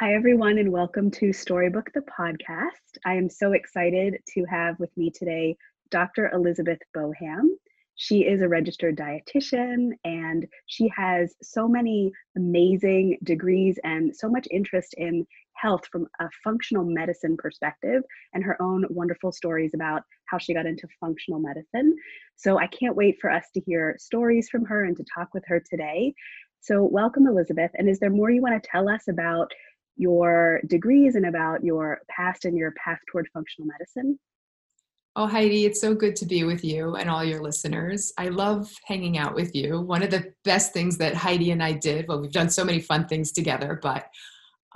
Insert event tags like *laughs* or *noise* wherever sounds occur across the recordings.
Hi, everyone, and welcome to Storybook the podcast. I am so excited to have with me today Dr. Elizabeth Boham. She is a registered dietitian and she has so many amazing degrees and so much interest in health from a functional medicine perspective and her own wonderful stories about how she got into functional medicine. So I can't wait for us to hear stories from her and to talk with her today. So, welcome, Elizabeth. And is there more you want to tell us about your degrees and about your past and your path toward functional medicine? Oh, Heidi, it's so good to be with you and all your listeners. I love hanging out with you. One of the best things that Heidi and I did, well, we've done so many fun things together, but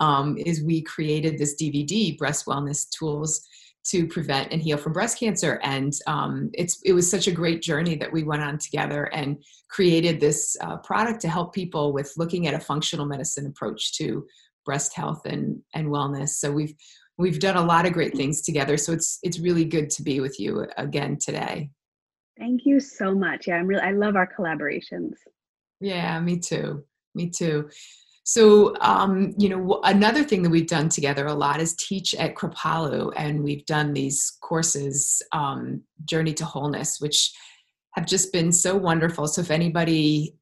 um, is we created this DVD, Breast Wellness Tools to Prevent and Heal from Breast Cancer. And um, it's it was such a great journey that we went on together and created this uh, product to help people with looking at a functional medicine approach to breast health and and wellness. So we've we've done a lot of great things together. So it's it's really good to be with you again today. Thank you so much. Yeah, I'm really I love our collaborations. Yeah, me too. Me too. So, um, you know, another thing that we've done together a lot is teach at Kripalu, and we've done these courses, um, Journey to Wholeness, which have just been so wonderful. So, if anybody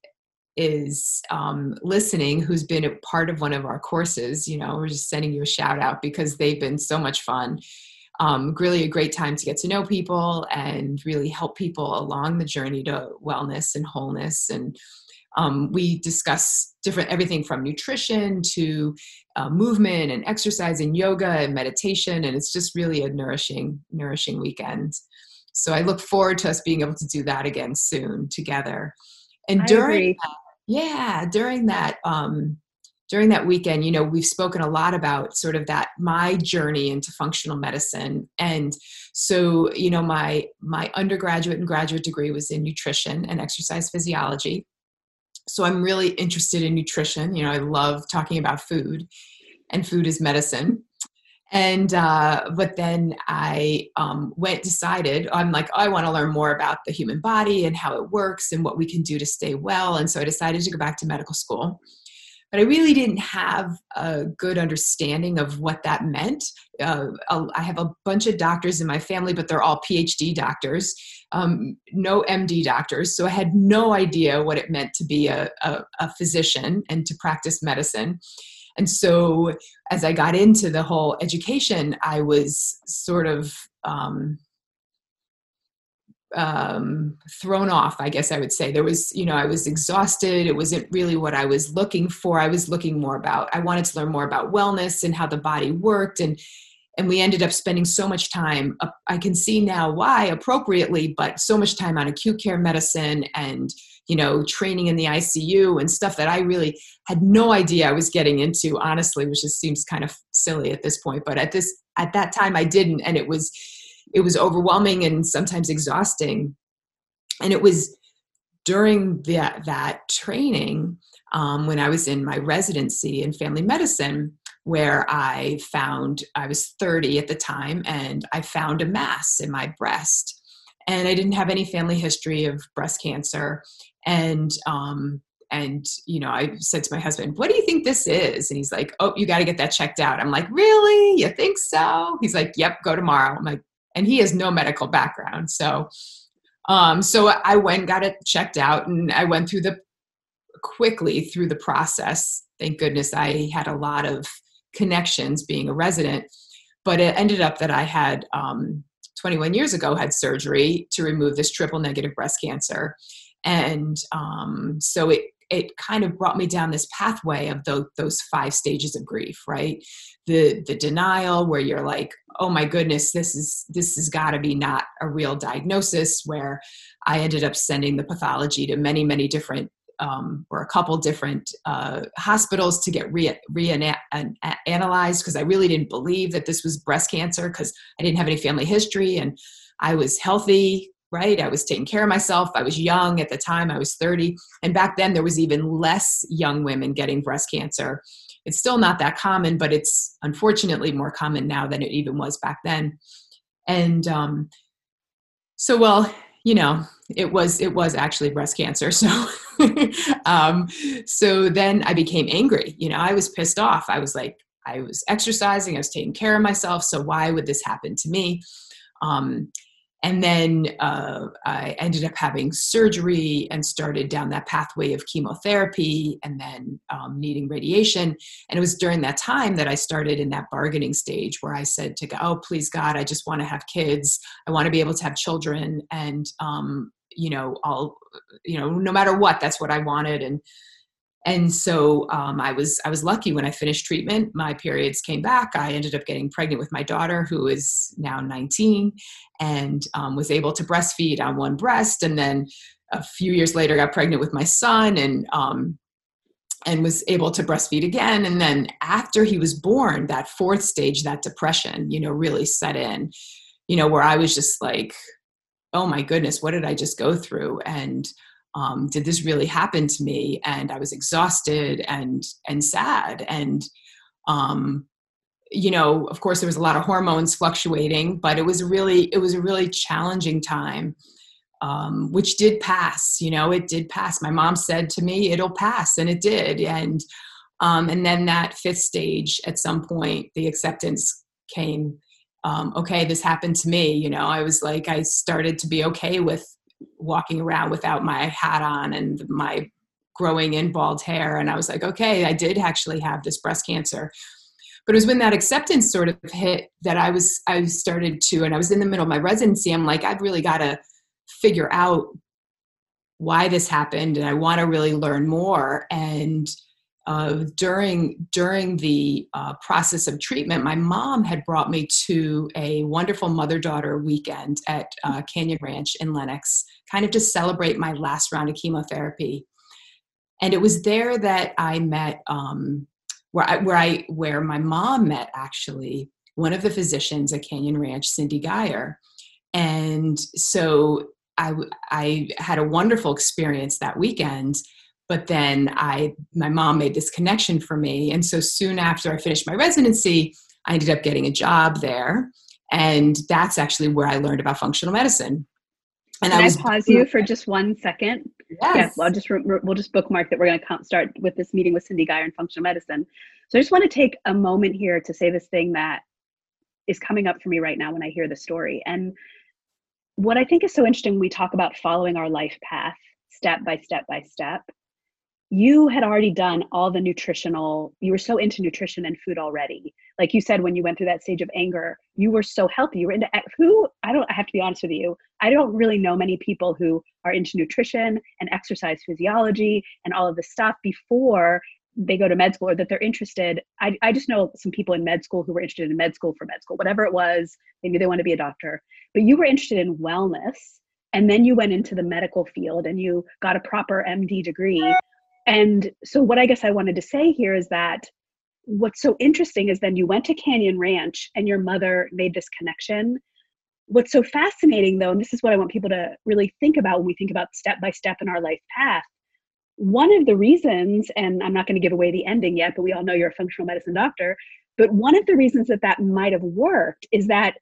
is um, listening who's been a part of one of our courses you know we're just sending you a shout out because they've been so much fun. Um, really a great time to get to know people and really help people along the journey to wellness and wholeness and um, we discuss different everything from nutrition to uh, movement and exercise and yoga and meditation and it's just really a nourishing nourishing weekend. So i look forward to us being able to do that again soon together. And during that, yeah during that um during that weekend you know we've spoken a lot about sort of that my journey into functional medicine. And so you know my my undergraduate and graduate degree was in nutrition and exercise physiology. So i'm really interested in nutrition. You know i love talking about food and food is medicine and uh, but then i um, went decided i'm like i want to learn more about the human body and how it works and what we can do to stay well. And so i decided to go back to medical school. But i really didn't have a good understanding of what that meant. Uh, i have a bunch of doctors in my family but they're all phd doctors um, no md doctors. So i had no idea what it meant to be a, a, a physician and to practice medicine and so as I got into the whole education, I was sort of um, um, thrown off, I guess I would say. There was, you know, I was exhausted. It wasn't really what I was looking for. I was looking more about, I wanted to learn more about wellness and how the body worked. And and we ended up spending so much time uh, i can see now why appropriately but so much time on acute care medicine and you know training in the icu and stuff that i really had no idea i was getting into honestly which just seems kind of silly at this point but at this at that time i didn't and it was it was overwhelming and sometimes exhausting and it was during that that training um, when i was in my residency in family medicine where I found, I was 30 at the time, and I found a mass in my breast. And I didn't have any family history of breast cancer. And, um, and you know, I said to my husband, "What do you think this is?" And he's like, "Oh, you got to get that checked out." I'm like, "Really? You think so?" He's like, "Yep, go tomorrow." I'm like, and he has no medical background, so um, so I went, got it checked out, and I went through the quickly through the process. Thank goodness I had a lot of connections being a resident. But it ended up that I had um, 21 years ago had surgery to remove this triple negative breast cancer, and um, so it it kind of brought me down this pathway of those, those five stages of grief right? The the denial where you're like oh my goodness this is this has got to be not a real diagnosis where i ended up sending the pathology to many many different um, or a couple different uh, hospitals to get re- reanalyzed because I really didn't believe that this was breast cancer because I didn't have any family history and I was healthy, right? I was taking care of myself. I was young at the time, I was 30. And back then, there was even less young women getting breast cancer. It's still not that common, but it's unfortunately more common now than it even was back then. And um, so, well, you know, it was it was actually breast cancer *laughs* so *laughs* um so then i became angry you know i was pissed off i was like I was exercising, I was taking care of myself. So why would this happen to me? Um, and then uh, I ended up having surgery and started down that pathway of chemotherapy and then um, needing radiation. And it was during that time that I started in that bargaining stage where I said to God, "Oh, please God, I just want to have kids. I want to be able to have children, and um, you know, I'll, you know, no matter what, that's what I wanted." And and so um, i was i was lucky when i finished treatment my periods came back i ended up getting pregnant with my daughter who is now 19 and um, was able to breastfeed on one breast and then a few years later got pregnant with my son and um, and was able to breastfeed again and then after he was born that fourth stage that depression you know really set in you know where i was just like oh my goodness what did i just go through? And um, did this really happen to me? And i was exhausted and and sad. And um, you know of course there was a lot of hormones fluctuating but it was really it was a really challenging time um, which did pass you know it did pass. My mom said to me it'll pass and it did. And um, and then that fifth stage at some point the acceptance came um, okay this happened to me you know i was like i started to be okay with walking around without my hat on and my growing in bald hair. And I was like, okay, I did actually have this breast cancer. But it was when that acceptance sort of hit that I was I started to, and I was in the middle of my residency. I'm like, I've really got to figure out why this happened, and I want to really learn more. And uh, during during the uh, process of treatment, my mom had brought me to a wonderful mother daughter weekend at uh, Canyon Ranch in Lenox, kind of to celebrate my last round of chemotherapy. And it was there that I met um, where I, where I where my mom met actually one of the physicians at Canyon Ranch, Cindy Geyer, and so I I had a wonderful experience that weekend but then i my mom made this connection for me and so soon after i finished my residency i ended up getting a job there and that's actually where i learned about functional medicine and Can I, was, I pause you for just one second? Yes. Yeah, well, I'll just we'll just bookmark that we're going to start with this meeting with Cindy Geyer in functional medicine. So I just want to take a moment here to say this thing that is coming up for me right now when I hear the story. And what I think is so interesting, we talk about following our life path step by step by step you had already done all the nutritional you were so into nutrition and food already. Like you said when you went through that stage of anger you were so healthy. You were into eh, who i don't i have to be honest with you i don't really know many people who are into nutrition and exercise physiology and all of this stuff before they go to med school or that they're interested. I, I just know some people in med school who were interested in med school for med school whatever it was they knew they wanted to be a doctor. But you were interested in wellness and then you went into the medical field and you got a proper md degree and so, what I guess I wanted to say here is that what's so interesting is then you went to Canyon Ranch and your mother made this connection. What's so fascinating, though, and this is what I want people to really think about when we think about step by step in our life path. One of the reasons, and I'm not going to give away the ending yet, but we all know you're a functional medicine doctor. But one of the reasons that that might have worked is that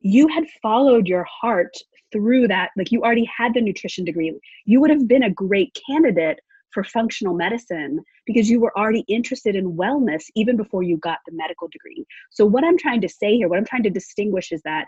you had followed your heart through that. Like you already had the nutrition degree. You would have been a great candidate for functional medicine because you were already interested in wellness even before you got the medical degree. So, what I'm trying to say here, what I'm trying to distinguish is that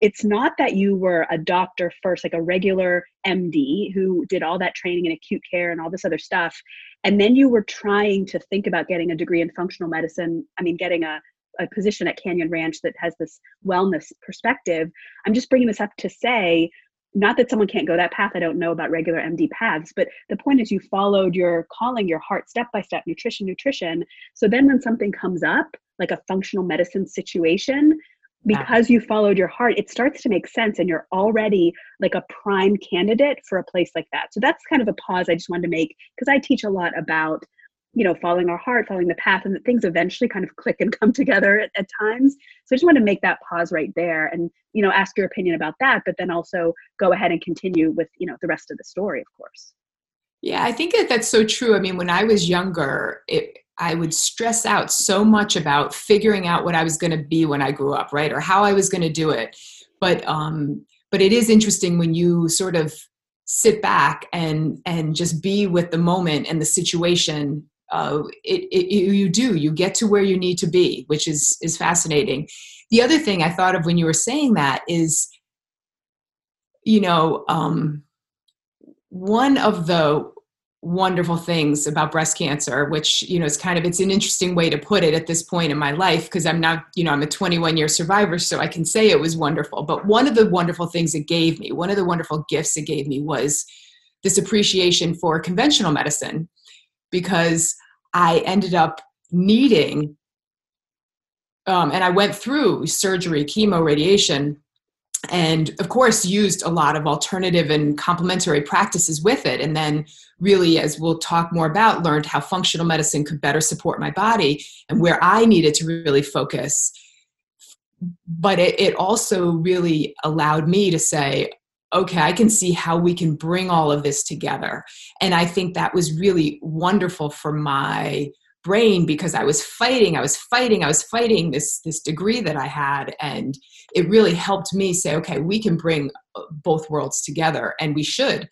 it's not that you were a doctor first, like a regular MD who did all that training in acute care and all this other stuff. And then you were trying to think about getting a degree in functional medicine. I mean, getting a, a position at Canyon Ranch that has this wellness perspective. I'm just bringing this up to say not that someone can't go that path. I don't know about regular MD paths, but the point is you followed your calling, your heart step by step, nutrition, nutrition. So then when something comes up, like a functional medicine situation, because you followed your heart, it starts to make sense and you're already like a prime candidate for a place like that. So that's kind of a pause I just wanted to make because I teach a lot about you know, following our heart, following the path, and that things eventually kind of *laughs* click and come together at, at, times. So I just want to make that pause right there and, you know, ask your opinion about that, but then also go ahead and continue with, you know, the rest of the story, of course. Yeah, I think that that's so true. I mean, when I was younger, it, I would stress out so much about figuring out what I was going to be when I grew up, right, or how I was going to do it. But um, but it is interesting when you sort of sit back and and just be with the moment and the situation uh, it, it, you do you get to where you need to be which is is fascinating. The other thing i thought of when you were saying that is you know um, one of the wonderful things about breast cancer which you know is kind of it's an interesting way to put it at this point in my life because i'm not you know i'm a 21 year survivor so i can say it was wonderful. But one of the wonderful things it gave me one of the wonderful gifts it gave me was this appreciation for conventional medicine because i ended up needing um, and i went through surgery chemo radiation and of course used a lot of alternative and complementary practices with it. And then really as we'll talk more about learned how functional medicine could better support my body and where i needed to really focus. But it, it also really allowed me to say okay i can see how we can bring all of this together and i think that was really wonderful for my brain because I was fighting, I was fighting, I was fighting this this degree that I had, and it really helped me say, okay, we can bring uh, both worlds together, and we should,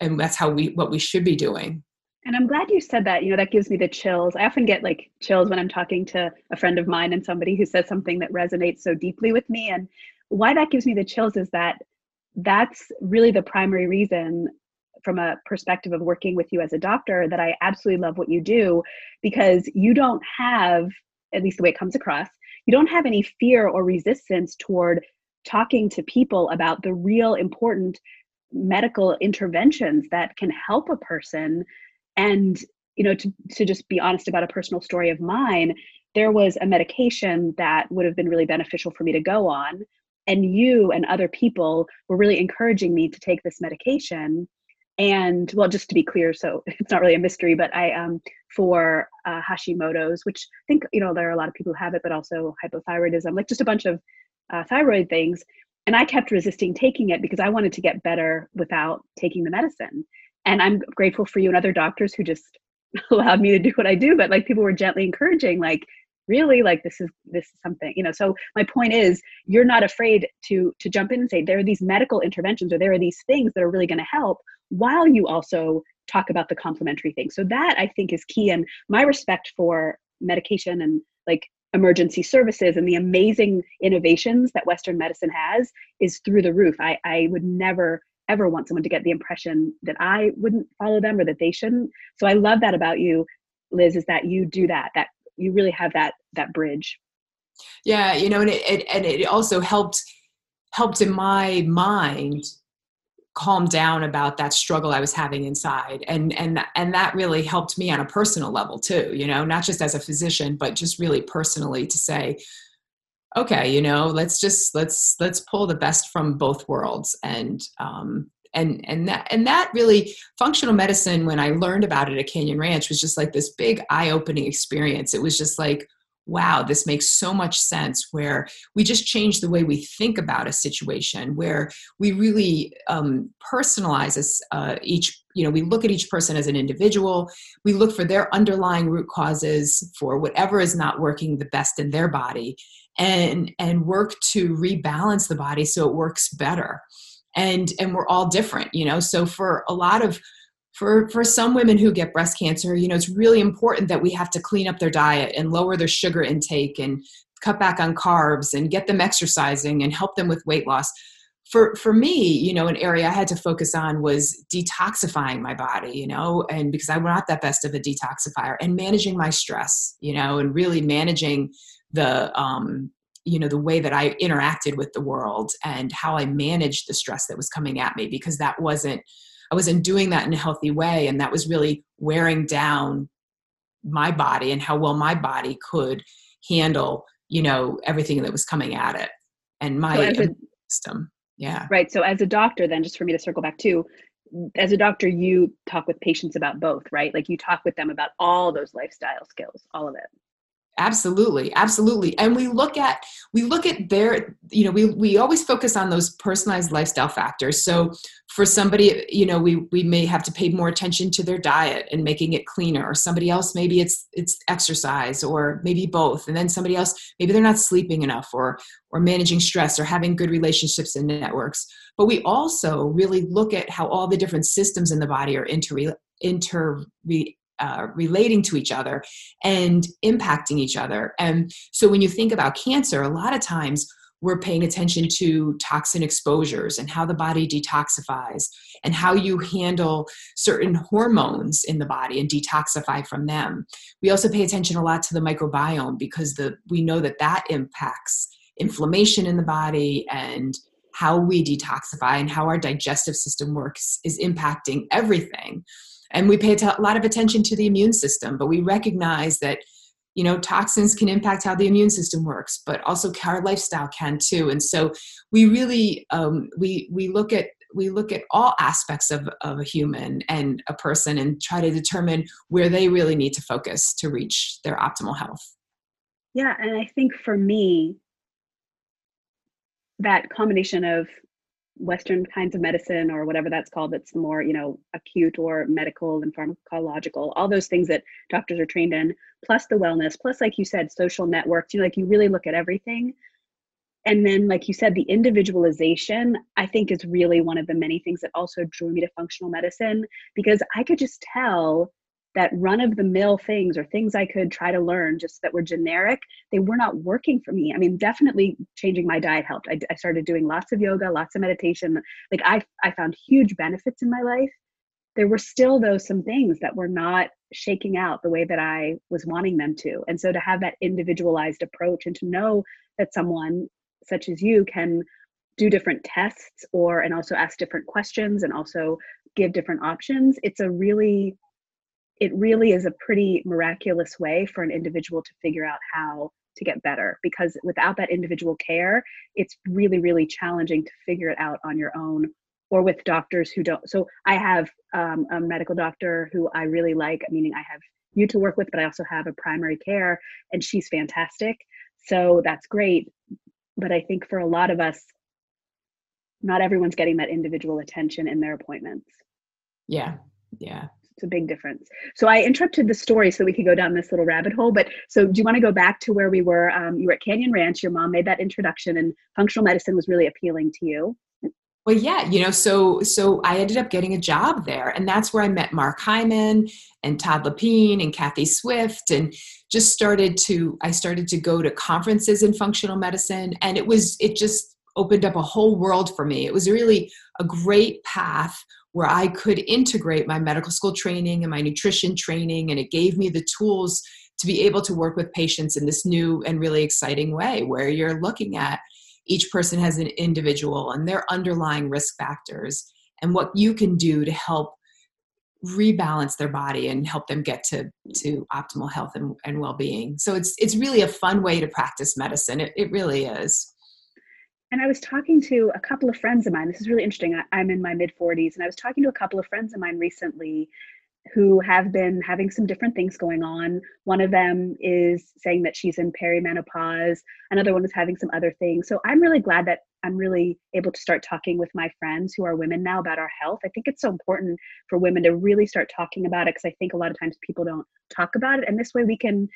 and that's how we what we should be doing. And I'm glad you said that. You know, that gives me the chills. I often get like chills when I'm talking to a friend of mine and somebody who says something that resonates so deeply with me. And why that gives me the chills is that that's really the primary reason from a perspective of working with you as a doctor that I absolutely love what you do because you don't have, at least the way it comes across, you don't have any fear or resistance toward talking to people about the real important medical interventions that can help a person. And you know to, to just be honest about a personal story of mine there was a medication that would have been really beneficial for me to go on and you and other people were really encouraging me to take this medication. And well just to be clear so *laughs* it's not really a mystery but i um for uh, hashimoto's which i think you know there are a lot of people who have it but also hypothyroidism like just a bunch of uh, thyroid things. And i kept resisting taking it because i wanted to get better without taking the medicine. And i'm grateful for you and other doctors who just *laughs* allowed me to do what i do but like people were gently encouraging like really like this is this is something you know so my point is you're not afraid to to jump in and say there are these medical interventions or there are these things that are really going to help while you also talk about the complementary things. So that I think is key. And my respect for medication and like emergency services and the amazing innovations that Western medicine has is through the roof. I, I would never ever want someone to get the impression that I wouldn't follow them or that they shouldn't. So I love that about you, Liz, is that you do that, that you really have that that bridge. Yeah, you know, and it, it and it also helped helped in my mind calm down about that struggle I was having inside. And and and that really helped me on a personal level too, you know, not just as a physician, but just really personally to say, okay, you know, let's just let's let's pull the best from both worlds. And um and and that and that really functional medicine when I learned about it at Canyon Ranch was just like this big eye-opening experience. It was just like wow, this makes so much sense, where we just change the way we think about a situation, where we really um, personalize uh, each, you know, we look at each person as an individual, we look for their underlying root causes for whatever is not working the best in their body, and and work to rebalance the body so it works better. And and we're all different, you know. So for a lot of for for some women who get breast cancer you know it's really important that we have to clean up their diet and lower their sugar intake and cut back on carbs and get them exercising and help them with weight loss. For for me you know an area i had to focus on was detoxifying my body you know and because i'm not that best of a detoxifier and managing my stress you know and really managing the um you know the way that i interacted with the world and how i managed the stress that was coming at me because that wasn't I wasn't doing that in a healthy way. And that was really wearing down my body and how well my body could handle, you know, everything that was coming at it and my so a, system. Yeah. Right. So as a doctor, then just for me to circle back to, as a doctor, you talk with patients about both, right? Like you talk with them about all those lifestyle skills, all of it absolutely absolutely. And we look at we look at their you know we we always focus on those personalized lifestyle factors. So for somebody you know we we may have to pay more attention to their diet and making it cleaner or somebody else maybe it's it's exercise or maybe both and then somebody else maybe they're not sleeping enough or or managing stress or having good relationships and networks. But we also really look at how all the different systems in the body are inter inter uh, relating to each other and impacting each other. And so when you think about cancer, a lot of times we're paying attention to toxin exposures and how the body detoxifies and how you handle certain hormones in the body and detoxify from them. We also pay attention a lot to the microbiome because the we know that that impacts inflammation in the body and how we detoxify and how our digestive system works is impacting everything. And we pay a lot of attention to the immune system, but we recognize that you know toxins can impact how the immune system works but also our lifestyle can too. And so we really um, we we look at we look at all aspects of, of a human and a person and try to determine where they really need to focus to reach their optimal health. Yeah and i think for me that combination of western kinds of medicine or whatever that's called that's more you know acute or medical and pharmacological all those things that doctors are trained in plus the wellness plus like you said social networks you know like you really look at everything. And then like you said the individualization i think is really one of the many things that also drew me to functional medicine because i could just tell that run of the mill things or things I could try to learn just that were generic, they were not working for me. I mean, definitely changing my diet helped. I, I started doing lots of yoga, lots of meditation. Like I, I found huge benefits in my life. There were still though, some things that were not shaking out the way that I was wanting them to. And so to have that individualized approach and to know that someone such as you can do different tests or and also ask different questions and also give different options, it's a really it really is a pretty miraculous way for an individual to figure out how to get better because without that individual care it's really really challenging to figure it out on your own or with doctors who don't. So i have um, a medical doctor who i really like meaning i have you to work with but i also have a primary care and she's fantastic. So that's great. But i think for a lot of us not everyone's getting that individual attention in their appointments. Yeah. Yeah it's a big difference. So I interrupted the story so we could go down this little rabbit hole. But so do you want to go back to where we were? Um, you were at Canyon Ranch. Your mom made that introduction, and functional medicine was really appealing to you. Well, yeah, you know, so so I ended up getting a job there, and that's where I met Mark Hyman and Todd LePine and Kathy Swift, and just started to I started to go to conferences in functional medicine, and it was it just opened up a whole world for me. It was really a great path where I could integrate my medical school training and my nutrition training, and it gave me the tools to be able to work with patients in this new and really exciting way where you're looking at each person has an individual and their underlying risk factors and what you can do to help rebalance their body and help them get to to optimal health and, and well-being. So it's it's really a fun way to practice medicine. It, it really is and I was talking to a couple of friends of mine. This is really interesting. I, am in my mid 40s, and I was talking to a couple of friends of mine recently who have been having some different things going on. One of them is saying that she's in perimenopause, another one is having some other things. So I'm really glad that I'm really able to start talking with my friends who are women now about our health. I think it's so important for women to really start talking about it because I think a lot of times people don't talk about it. And this way we can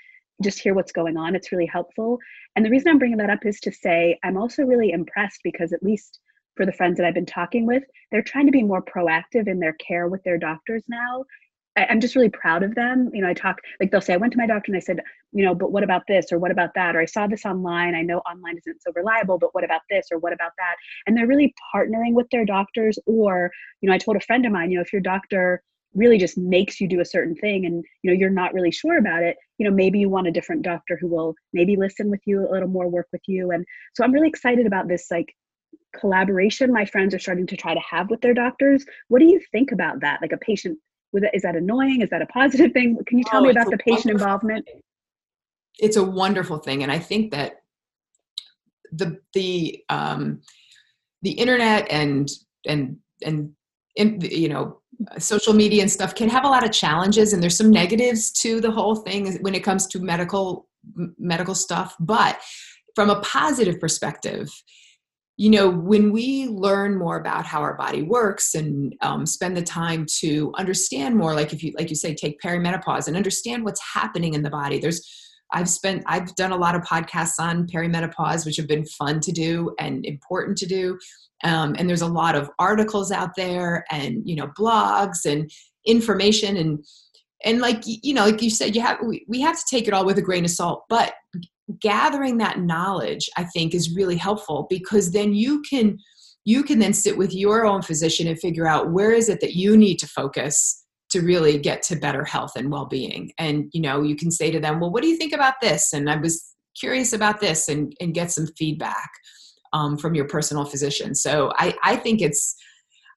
just hear what's going on. It's really helpful. And the reason I'm bringing that up is to say I'm also really impressed because, at least for the friends that I've been talking with, they're trying to be more proactive in their care with their doctors now. I, am just really proud of them. You know, I talk, like they'll say, I went to my doctor and I said, you know, but what about this or what about that? Or I saw this online. I know online isn't so reliable, but what about this or what about that? And they're really partnering with their doctors. Or, you know, I told a friend of mine, you know, if your doctor really just makes you do a certain thing and you know you're not really sure about it you know maybe you want a different doctor who will maybe listen with you a little more work with you. And so i'm really excited about this like collaboration my friends are starting to try to have with their doctors. What do you think about that? Like a patient with is that annoying? Is that a positive thing? Can you tell oh, me about the patient involvement? thing. it's a wonderful thing and i think that the the um the internet and and and in, you know social media and stuff can have a lot of challenges and there's some negatives to the whole thing when it comes to medical medical stuff but from a positive perspective you know when we learn more about how our body works and um, spend the time to understand more like if you like you say take perimenopause and understand what's happening in the body there's i've spent i've done a lot of podcasts on perimenopause which have been fun to do and important to do. Um, and there's a lot of articles out there and you know blogs and information and and like you know like you said you have we, we have to take it all with a grain of salt. But gathering that knowledge i think is really helpful because then you can you can then sit with your own physician and figure out where is it that you need to focus to really get to better health and well-being and you know you can say to them well what do you think about this and i was curious about this and, and get some feedback um, from your personal physician so I, I think it's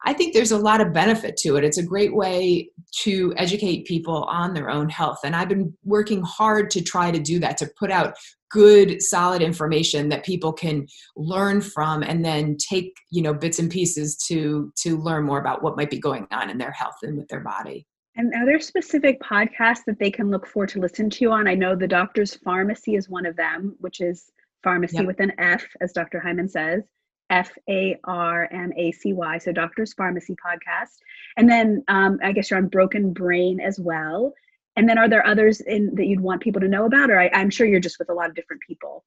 I think there's a lot of benefit to it. It's a great way to educate people on their own health. And I've been working hard to try to do that, to put out good, solid information that people can learn from and then take, you know, bits and pieces to to learn more about what might be going on in their health and with their body. And are there specific podcasts that they can look for to listen to on? I know the doctor's pharmacy is one of them, which is pharmacy yep. with an F, as Dr. Hyman says. F A R M A C Y, so Doctor's Pharmacy podcast. And then um, I guess you're on Broken Brain as well. And then are there others in that you'd want people to know about, or I, am sure you're just with a lot of different people?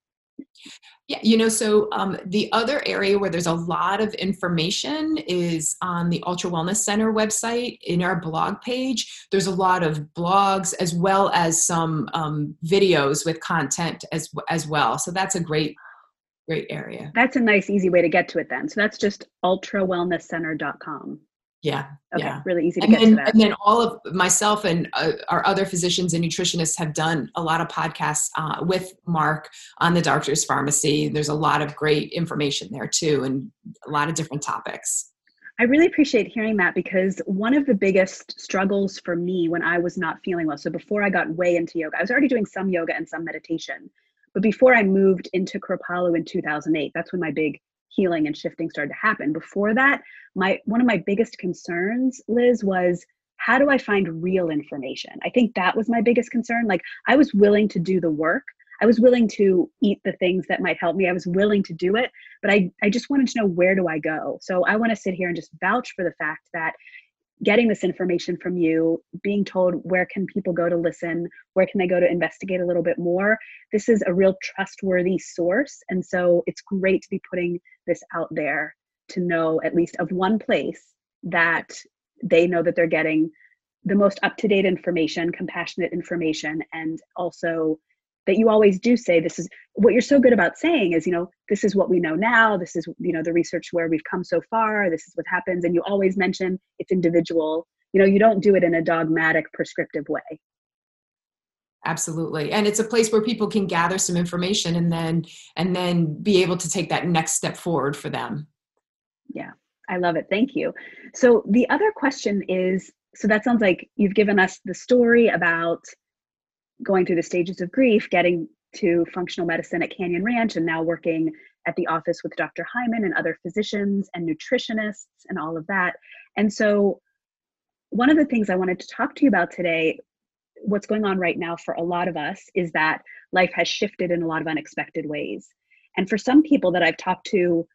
Yeah, you know, so um, the other area where there's a lot of information is on the Ultra Wellness Center website. In our blog page, there's a lot of blogs as well as some um, videos with content as as well. So that's a great great area. That's a nice, easy way to get to it then. So that's just ultrawellnesscenter.com. Yeah. Okay. Yeah. Really easy to and get then, to that. And then all of myself and uh, our other physicians and nutritionists have done a lot of podcasts uh, with Mark on the doctor's pharmacy. There's a lot of great information there too, and a lot of different topics. I really appreciate hearing that because one of the biggest struggles for me when I was not feeling well, so before I got way into yoga, I was already doing some yoga and some meditation. But before I moved into Kripalu in 2008, that's when my big healing and shifting started to happen. Before that, my one of my biggest concerns, Liz, was how do I find real information? I think that was my biggest concern. Like I was willing to do the work. I was willing to eat the things that might help me. I was willing to do it, but I, I just wanted to know where do I go? So I want to sit here and just vouch for the fact that getting this information from you being told where can people go to listen where can they go to investigate a little bit more this is a real trustworthy source. And so it's great to be putting this out there to know at least of one place that they know that they're getting the most up to date information compassionate information and also that you always do say this is what you're so good about saying is you know this is what we know now. This is you know the research where we've come so far. This is what happens. And you always mention it's individual. You know you don't do it in a dogmatic prescriptive way. Absolutely. And it's a place where people can gather some information and then and then be able to take that next step forward for them. Yeah. I love it. Thank you. So the other question is so that sounds like you've given us the story about going through the stages of grief, getting to functional medicine at Canyon Ranch, and now working at the office with Dr. Hyman and other physicians and nutritionists and all of that. And so, one of the things I wanted to talk to you about today, what's going on right now for a lot of us, is that life has shifted in a lot of unexpected ways. And for some people that I've talked to,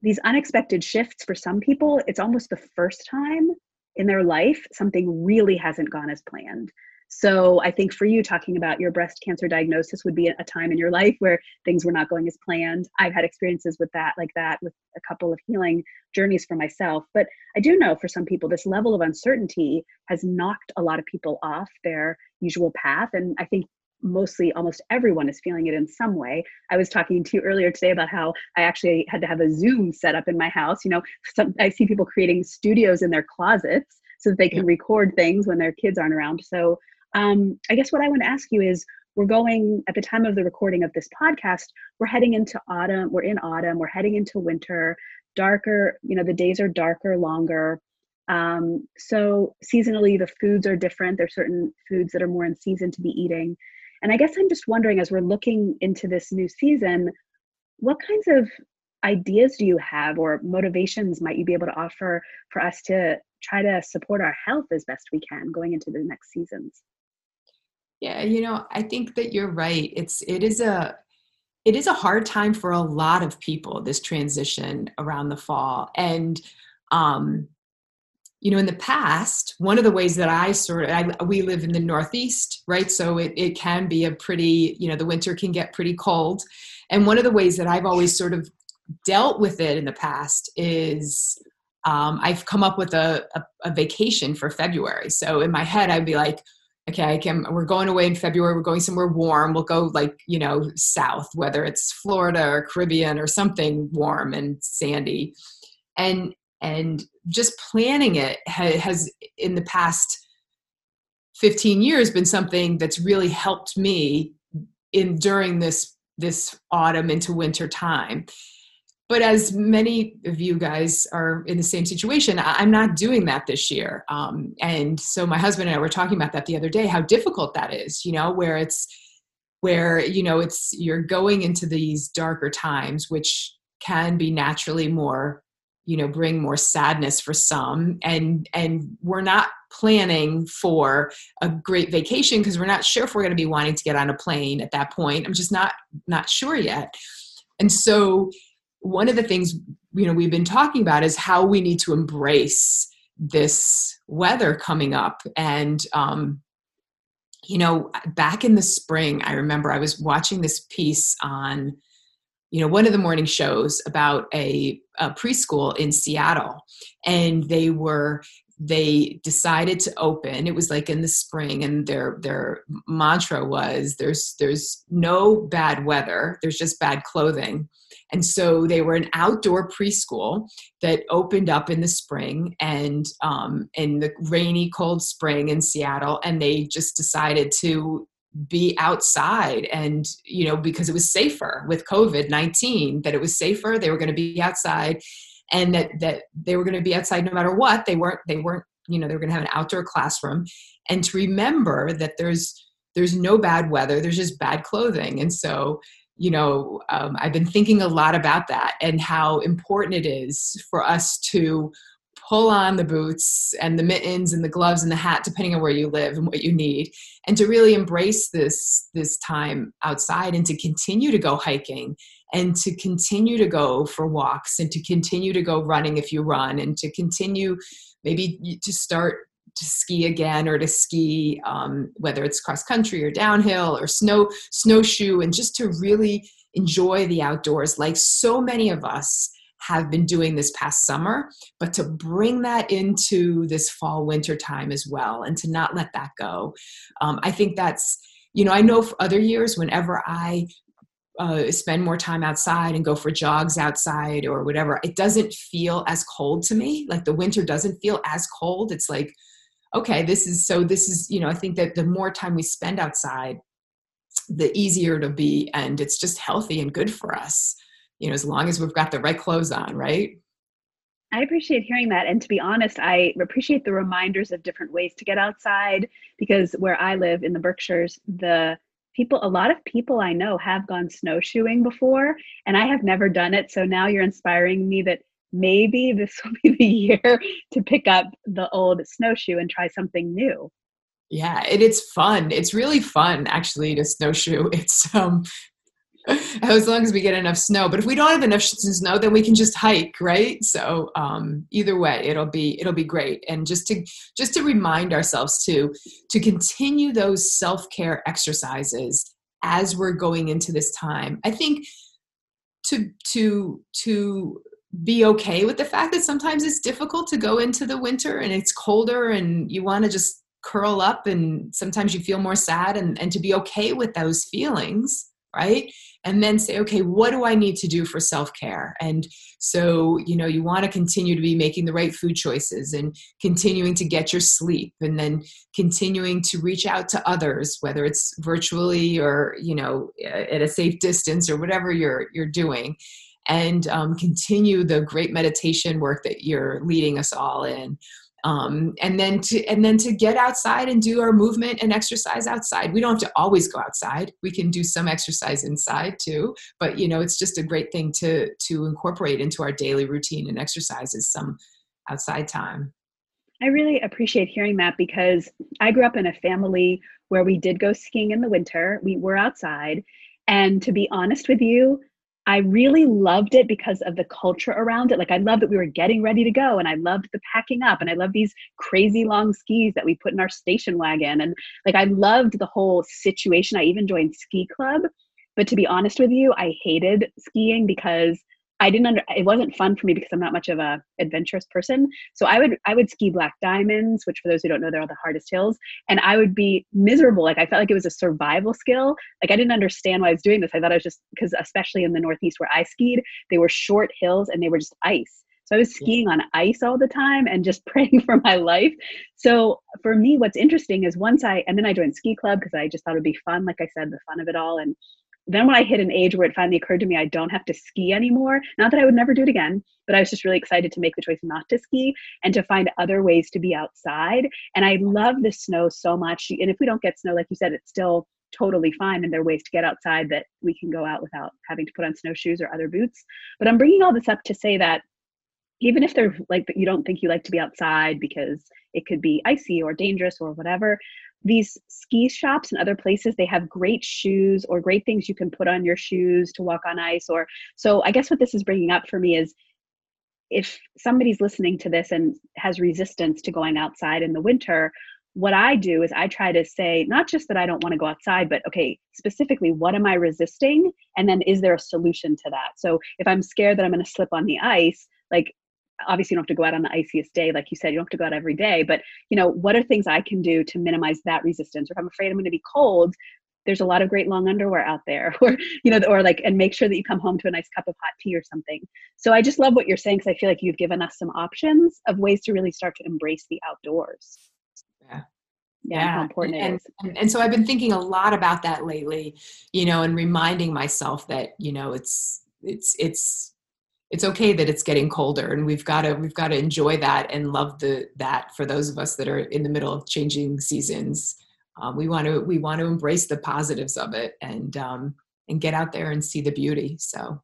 these unexpected shifts, for some people, it's almost the first time in their life something really hasn't gone as planned. So I think for you, talking about your breast cancer diagnosis would be a time in your life where things were not going as planned. I've had experiences with that, like that, with a couple of healing journeys for myself. But I do know for some people, this level of uncertainty has knocked a lot of people off their usual path. And I think mostly almost everyone is feeling it in some way. I was talking to you earlier today about how I actually had to have a Zoom set up in my house. You know, some, I see people creating studios in their closets so that they can record things when their kids aren't around. So um, I guess what I want to ask you is we're going at the time of the recording of this podcast, we're heading into autumn, we're in autumn, we're heading into winter, darker, you know, the days are darker, longer. Um, so seasonally, the foods are different. There's certain foods that are more in season to be eating. And I guess I'm just wondering as we're looking into this new season, what kinds of ideas do you have or motivations might you be able to offer for us to try to support our health as best we can going into the next seasons? Yeah, you know, I think that you're right. It's it is a it is a hard time for a lot of people this transition around the fall. And um you know in the past one of the ways that i sort of I, we live in the northeast right? So it, it can be a pretty you know the winter can get pretty cold. And one of the ways that i've always sort of dealt with it in the past is um, i've come up with a, a, a vacation for february. So in my head i'd be like okay can, we're going away in february we're going somewhere warm we'll go like you know south whether it's florida or caribbean or something warm and sandy. And and just planning it has in the past 15 years been something that's really helped me in during this this autumn into winter time but as many of you guys are in the same situation i'm not doing that this year. Um, and so my husband and i were talking about that the other day how difficult that is you know where it's where you know it's you're going into these darker times which can be naturally more you know bring more sadness for some. And and we're not planning for a great vacation because we're not sure if we're going to be wanting to get on a plane at that point. I'm just not not sure yet. And so one of the things you know we've been talking about is how we need to embrace this weather coming up. And um, you know back in the spring i remember i was watching this piece on you know one of the morning shows about a, a preschool in seattle. And they were they decided to open. It was like in the spring and their their mantra was there's there's no bad weather. There's just bad clothing and so they were an outdoor preschool that opened up in the spring and um, in the rainy cold spring in seattle and they just decided to be outside and you know because it was safer with covid-19 that it was safer they were going to be outside and that that they were going to be outside no matter what they weren't they weren't you know they were going to have an outdoor classroom. And to remember that there's there's no bad weather there's just bad clothing. And so you know um, i've been thinking a lot about that and how important it is for us to pull on the boots and the mittens and the gloves and the hat depending on where you live and what you need and to really embrace this this time outside and to continue to go hiking and to continue to go for walks and to continue to go running if you run and to continue maybe to start to ski again or to ski um, whether it's cross country or downhill or snow snowshoe and just to really enjoy the outdoors like so many of us have been doing this past summer, but to bring that into this fall winter time as well and to not let that go. Um, I think that's, you know, I know for other years, whenever I uh, spend more time outside and go for jogs outside or whatever, it doesn't feel as cold to me. Like the winter doesn't feel as cold. It's like, okay, this is so, this is, you know, I think that the more time we spend outside, the easier to be and it's just healthy and good for us you know as long as we've got the right clothes on right I appreciate hearing that. And to be honest, I appreciate the reminders of different ways to get outside because where I live in the Berkshires, the people, a lot of people I know have gone snowshoeing before, and I have never done it. So now you're inspiring me that maybe this *laughs* will be the year to pick up the old snowshoe and try something new. Yeah, it, it's fun. It's really fun actually to snowshoe. *laughs* It's um *laughs* as long as we get enough snow. But if we don't have enough snow, then we can just hike, right? So um, either way, it'll be it'll be great. And just to just to remind ourselves to to continue those self care exercises as we're going into this time. I think to to to be okay with the fact that sometimes it's difficult to go into the winter and it's colder and you want to just curl up and sometimes you feel more sad and, and to be okay with those feelings right? And then say okay what do i need to do for self-care? And so you know you want to continue to be making the right food choices and continuing to get your sleep and then continuing to reach out to others whether it's virtually or you know at a safe distance or whatever you're you're doing and um, continue the great meditation work that you're leading us all in. Um, and then to and then to get outside and do our movement and exercise outside. We don't have to always go outside. We can do some exercise inside too but you know it's just a great thing to to incorporate into our daily routine and exercises some outside time. I really appreciate hearing that because i grew up in a family where we did go skiing in the winter. We were outside. And to be honest with you I really loved it because of the culture around it. Like I loved that we were getting ready to go and I loved the packing up and I love these crazy long skis that we put in our station wagon. And like I loved the whole situation. I even joined ski club. But to be honest with you, I hated skiing because I didn't under, it wasn't fun for me because I'm not much of a adventurous person. So I would I would ski black diamonds, which for those who don't know, they're all the hardest hills, and I would be miserable. Like I felt like it was a survival skill. Like I didn't understand why I was doing this. I thought I was just because especially in the Northeast where I skied, they were short hills and they were just ice. So I was skiing on ice all the time and just *laughs* praying for my life. So for me, what's interesting is once I and then I joined ski club because I just thought it'd be fun. Like I said, the fun of it all and then when I hit an age where it finally occurred to me I don't have to ski anymore, not that I would never do it again, but I was just really excited to make the choice not to ski and to find other ways to be outside. And I love the snow so much. And if we don't get snow, like you said, it's still totally fine and there are ways to get outside that we can go out without having to put on snowshoes or other boots. But I'm bringing all this up to say that even if they're like you don't think you like to be outside because it could be icy or dangerous or whatever these ski shops and other places they have great shoes or great things you can put on your shoes to walk on ice or so i guess what this is bringing up for me is if somebody's listening to this and has resistance to going outside in the winter what i do is i try to say not just that i don't want to go outside but okay specifically what am i resisting? And then is there a solution to that? So if i'm scared that i'm going to slip on the ice like obviously you don't have to go out on the iciest day like you said you don't have to go out every day but you know what are things i can do to minimize that resistance or if i'm afraid i'm going to be cold there's a lot of great long underwear out there *laughs* or you know or like and make sure that you come home to a nice cup of hot tea or something so i just love what you're saying because i feel like you've given us some options of ways to really start to embrace the outdoors yeah yeah, yeah. how important and, it is. And, and so I've been thinking a lot about that lately, you know, and reminding myself that, you know, it's, it's, it's it's okay that it's getting colder and we've got to we've got to enjoy that and love the that for those of us that are in the middle of changing seasons. Um, we want to we want to embrace the positives of it and um, and get out there and see the beauty so.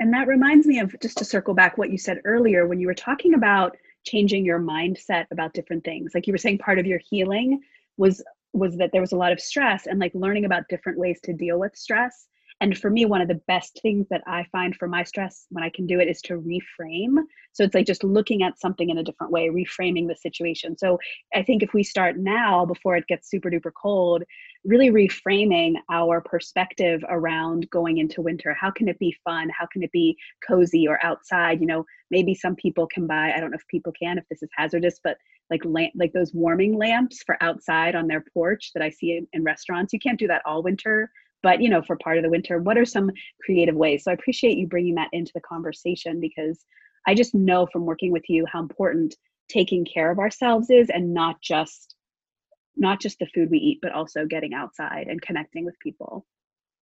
And that reminds me of just to circle back what you said earlier when you were talking about changing your mindset about different things like you were saying part of your healing was was that there was a lot of stress and like learning about different ways to deal with stress and for me, one of the best things that I find for my stress when I can do it is to reframe. So it's like just looking at something in a different way, reframing the situation. So I think if we start now before it gets super duper cold, really reframing our perspective around going into winter. How can it be fun? How can it be cozy or outside? You know, maybe some people can buy, I don't know if people can, if this is hazardous, but like lamp, like those warming lamps for outside on their porch that I see in, in restaurants. You can't do that all winter but you know for part of the winter what are some creative ways? So i appreciate you bringing that into the conversation because i just know from working with you how important taking care of ourselves is and not just not just the food we eat but also getting outside and connecting with people.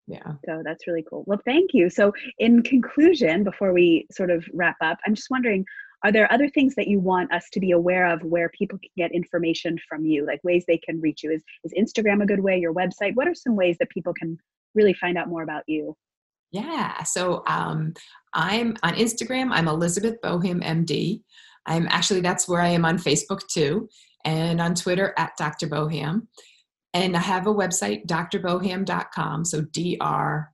Yeah. So that's really cool. Well thank you. So in conclusion before we sort of wrap up i'm just wondering are there other things that you want us to be aware of where people can get information from you like ways they can reach you? Is, is instagram a good way your website? What are some ways that people can really find out more about you? Yeah so um, i'm on instagram i'm elizabeth boham md i'm actually that's where i am on facebook too and on twitter at dr boham and i have a website drboham.com so dr dot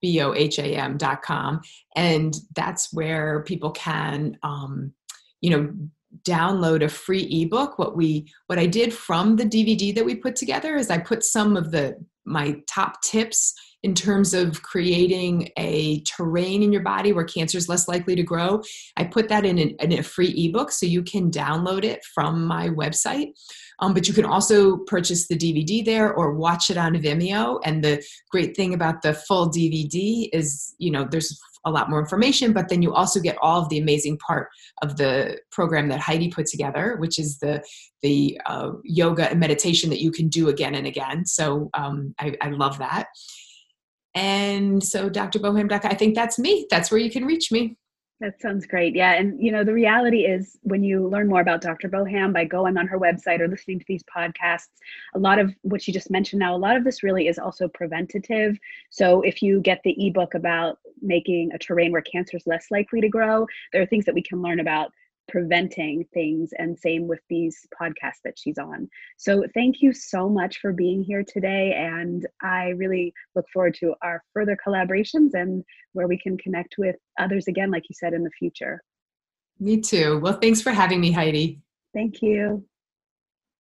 b-o-h-a-m dot com. And that's where people can um, you know download a free ebook. What we what i did from the dvd that we put together is i put some of the my top tips in terms of creating a terrain in your body where cancer is less likely to grow i put that in, an, in a free ebook so you can download it from my website um, but you can also purchase the DVD there or watch it on Vimeo. And the great thing about the full DVD is, you know, there's a lot more information, but then you also get all of the amazing part of the program that Heidi put together, which is the the uh, yoga and meditation that you can do again and again. So um, I, I love that. And so Dr. Boham, I think that's me. That's where you can reach me. That sounds great. Yeah. And, you know, the reality is when you learn more about Dr. Boham by going on her website or listening to these podcasts, a lot of what you just mentioned now, a lot of this really is also preventative. So if you get the ebook about making a terrain where cancer is less likely to grow, there are things that we can learn about preventing things and same with these podcasts that she's on. So thank you so much for being here today and i really look forward to our further collaborations and where we can connect with others again like you said in the future. Me too. Well thanks for having me heidi. Thank you